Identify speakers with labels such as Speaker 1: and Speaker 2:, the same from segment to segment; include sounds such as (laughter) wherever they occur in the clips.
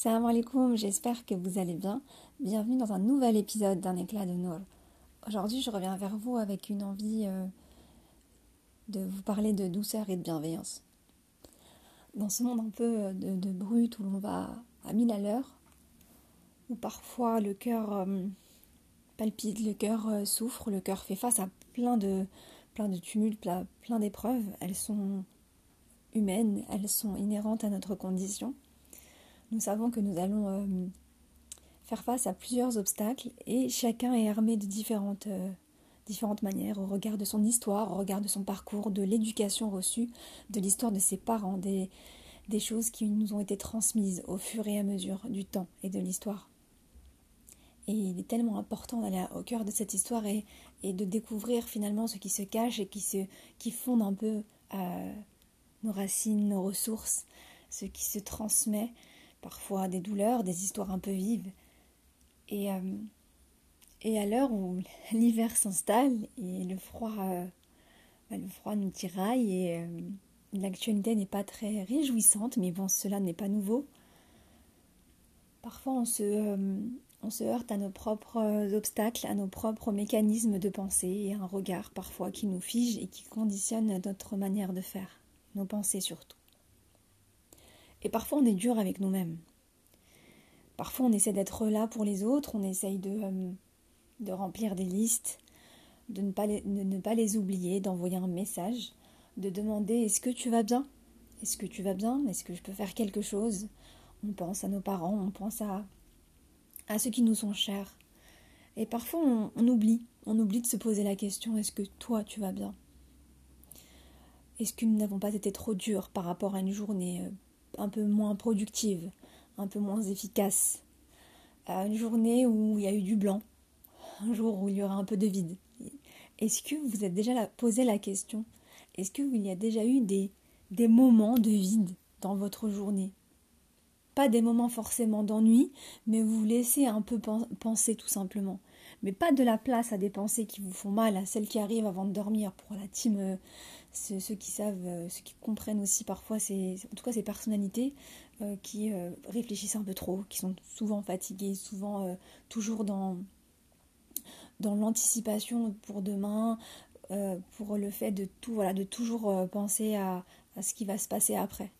Speaker 1: Salam alaikum, j'espère que vous allez bien. Bienvenue dans un nouvel épisode d'un éclat de Nour. Aujourd'hui, je reviens vers vous avec une envie euh, de vous parler de douceur et de bienveillance. Dans ce monde un peu euh, de, brut où l'on va à mille à l'heure, où parfois le cœur euh, palpite, le cœur souffre, le cœur fait face à plein de, plein de tumultes, plein d'épreuves, elles sont humaines, elles sont inhérentes à notre condition nous savons que nous allons euh, faire face à plusieurs obstacles et chacun est armé de différentes, euh, différentes manières au regard de son histoire, au regard de son parcours, de l'éducation reçue, de l'histoire de ses parents, des, choses qui nous ont été transmises au fur et à mesure du temps et de l'histoire. Et il est tellement important d'aller au cœur de cette histoire et, et, de découvrir finalement ce qui se cache et qui, se, qui fonde un peu euh, nos racines, nos ressources, ce qui se transmet parfois des douleurs, des histoires un peu vives. Et, euh, à l'heure où (laughs) l'hiver s'installe et le froid, euh, bah, le froid nous tiraille et euh, l'actualité n'est pas très réjouissante, mais bon, cela n'est pas nouveau. Parfois, on se, on se heurte à nos propres obstacles, à nos propres mécanismes de pensée et à un regard parfois qui nous fige et qui conditionne notre manière de faire, nos pensées surtout. Et parfois on est dur avec nous-mêmes. Parfois on essaie d'être là pour les autres, on essaye de, euh, de remplir des listes, de ne pas les, ne pas les oublier, d'envoyer un message, de demander est-ce que tu vas bien? Est-ce que tu vas bien? Est-ce que je peux faire quelque chose? On pense à nos parents, on pense à, à ceux qui nous sont chers. Et parfois on, on oublie, on oublie de se poser la question est-ce que toi tu vas bien? Est-ce que nous n'avons pas été trop durs par rapport à une journée euh, un peu moins productive, un peu moins efficace. Une journée où il y a eu du blanc, un jour où il y aura un peu de vide. Est-ce que vous êtes déjà posé la question Est-ce qu'il y a déjà eu des, des moments de vide dans votre journée? Pas des moments forcément d'ennui, mais vous laissez un peu penser tout simplement. Mais pas de la place à des pensées qui vous font mal, à celles qui arrivent avant de dormir pour la team euh, ceux qui savent, euh, ceux qui comprennent aussi parfois, ces, en tout cas ces personnalités euh, qui réfléchissent un peu trop, qui sont souvent fatiguées, souvent toujours dans, dans l'anticipation pour demain, pour le fait de tout, voilà, de toujours penser à, à, ce qui va se passer après.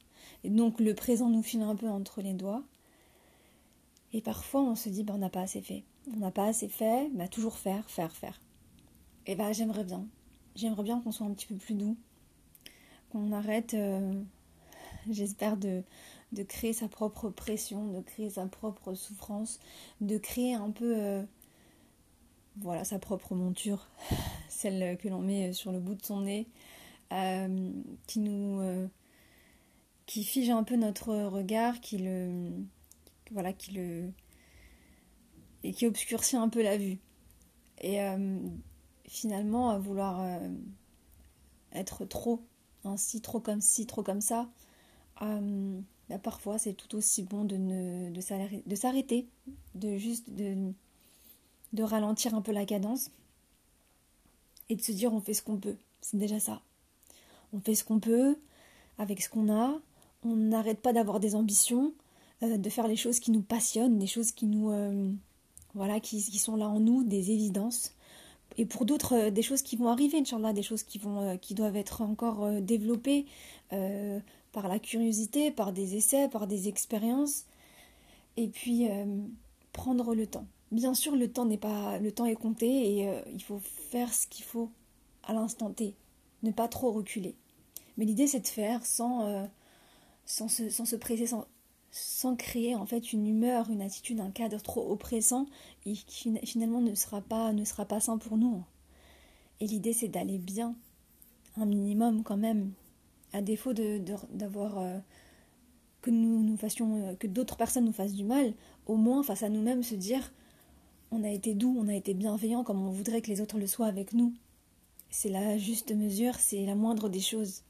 Speaker 1: Et donc le présent nous file un peu entre les doigts. Et parfois on se dit ben, on n'a pas assez fait. On n'a pas assez fait, mais toujours faire, faire, faire. Et ben j'aimerais bien. J'aimerais bien qu'on soit un petit peu plus doux, qu'on arrête, euh, j'espère, de, créer sa propre pression, de créer sa propre souffrance, de créer un peu, euh, voilà, sa propre monture, (laughs) celle que l'on met sur le bout de son nez, euh, qui nous, qui fige un peu notre regard, qui le, voilà, qui le, et qui obscurcit un peu la vue. Et finalement, à vouloir être trop ainsi, trop comme ci, trop comme ça, euh, bah, parfois c'est tout aussi bon de, ne, de s'arrêter, de juste de, ralentir un peu la cadence et de se dire on fait ce qu'on peut. C'est déjà ça. On fait ce qu'on peut avec ce qu'on a. On n'arrête pas d'avoir des ambitions, euh, de faire les choses qui nous passionnent, des choses qui nous, euh, voilà, qui, qui, sont là en nous, des évidences et pour d'autres, euh, des choses qui vont arriver, Inch'Allah, des choses qui, vont, euh, qui doivent être encore euh, développées par la curiosité, par des essais, par des expériences. Et puis, prendre le temps. Bien sûr, le temps n'est pas, le temps est compté et il faut faire ce qu'il faut à l'instant T, ne pas trop reculer. Mais l'idée, c'est de faire sans, sans, se, sans se presser, sans, sans créer en fait une humeur, une attitude, un cadre trop oppressant et qui finalement ne sera pas, ne sera pas sain pour nous. Et l'idée c'est d'aller bien, un minimum quand même, à défaut de, d'avoir euh, que nous nous fassions, euh, que d'autres personnes nous fassent du mal, au moins face à nous-mêmes se dire on a été doux, on a été bienveillant comme on voudrait que les autres le soient avec nous. C'est la juste mesure, c'est la moindre des choses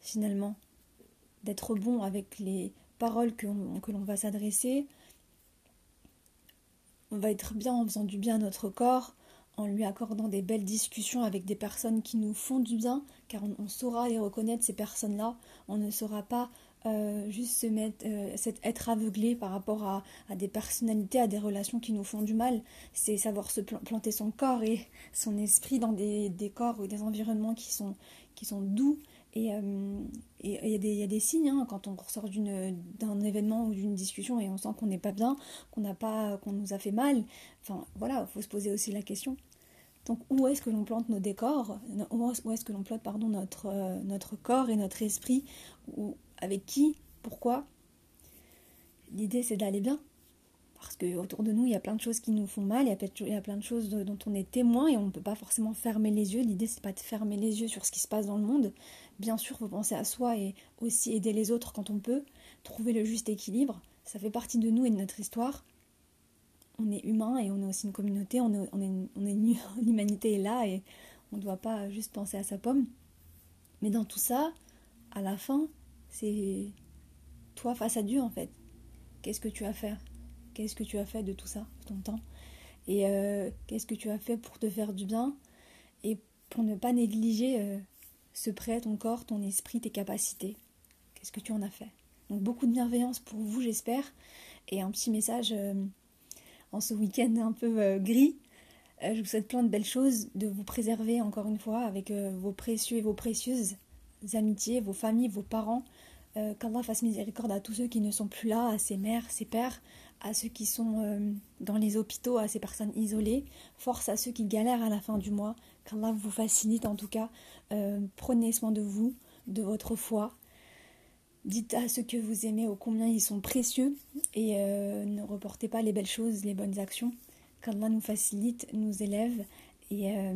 Speaker 1: finalement, d'être bon avec les paroles que, l'on va s'adresser. On va être bien en faisant du bien à notre corps, en lui accordant des belles discussions avec des personnes qui nous font du bien, car on, saura les reconnaître, ces personnes-là. On ne saura pas euh, juste se mettre, euh, être aveuglé par rapport à, des personnalités, à des relations qui nous font du mal. C'est savoir se planter son corps et son esprit dans des, corps ou des environnements qui sont, qui sont doux. Et il y, a des signes hein, quand on ressort d'un événement ou d'une discussion et on sent qu'on n'est pas bien, qu'on n'a nous a fait mal. Enfin voilà, il faut se poser aussi la question. Donc où est-ce que l'on plante nos décors? Où est-ce que l'on plante pardon, notre, euh, notre corps et notre esprit? Ou Avec qui? Pourquoi? L'idée c'est d'aller bien. Parce que autour de nous, il y a plein de choses qui nous font mal, il y a plein de choses dont on est témoin et on ne peut pas forcément fermer les yeux. L'idée c'est pas de fermer les yeux sur ce qui se passe dans le monde. Bien sûr, faut penser à soi et aussi aider les autres quand on peut, trouver le juste équilibre. Ça fait partie de nous et de notre histoire on est humain et on est aussi une communauté, on est, on est, (laughs) l'humanité est là et on ne doit pas juste penser à sa pomme. Mais dans tout ça, à la fin, c'est toi face à Dieu en fait. Qu'est-ce que tu as fait Qu'est-ce que tu as fait de tout ça, de ton temps? Et euh, qu'est-ce que tu as fait pour te faire du bien? Et pour ne pas négliger euh, ce prêt, ton corps, ton esprit, tes capacités? Qu'est-ce que tu en as fait? Donc beaucoup de bienveillance pour vous, j'espère. Et un petit message euh, en ce week-end un peu gris. Je vous souhaite plein de belles choses, de vous préserver encore une fois avec vos précieux et vos précieuses amitiés, vos familles, vos parents. Qu'Allah fasse miséricorde à tous ceux qui ne sont plus là, à ses mères, ses pères, à ceux qui sont dans les hôpitaux, à ces personnes isolées. Force à ceux qui galèrent à la fin du mois. Qu'Allah vous facilite en tout cas. prenez soin de vous, de votre foi, Dites à ceux que vous aimez ô combien ils sont précieux et euh, ne reportez pas les belles choses, les bonnes actions. Qu'Allah nous facilite, nous élève et euh,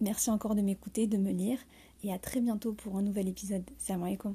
Speaker 1: merci encore de m'écouter, de me lire et à très bientôt pour un nouvel épisode. Salam alaikum.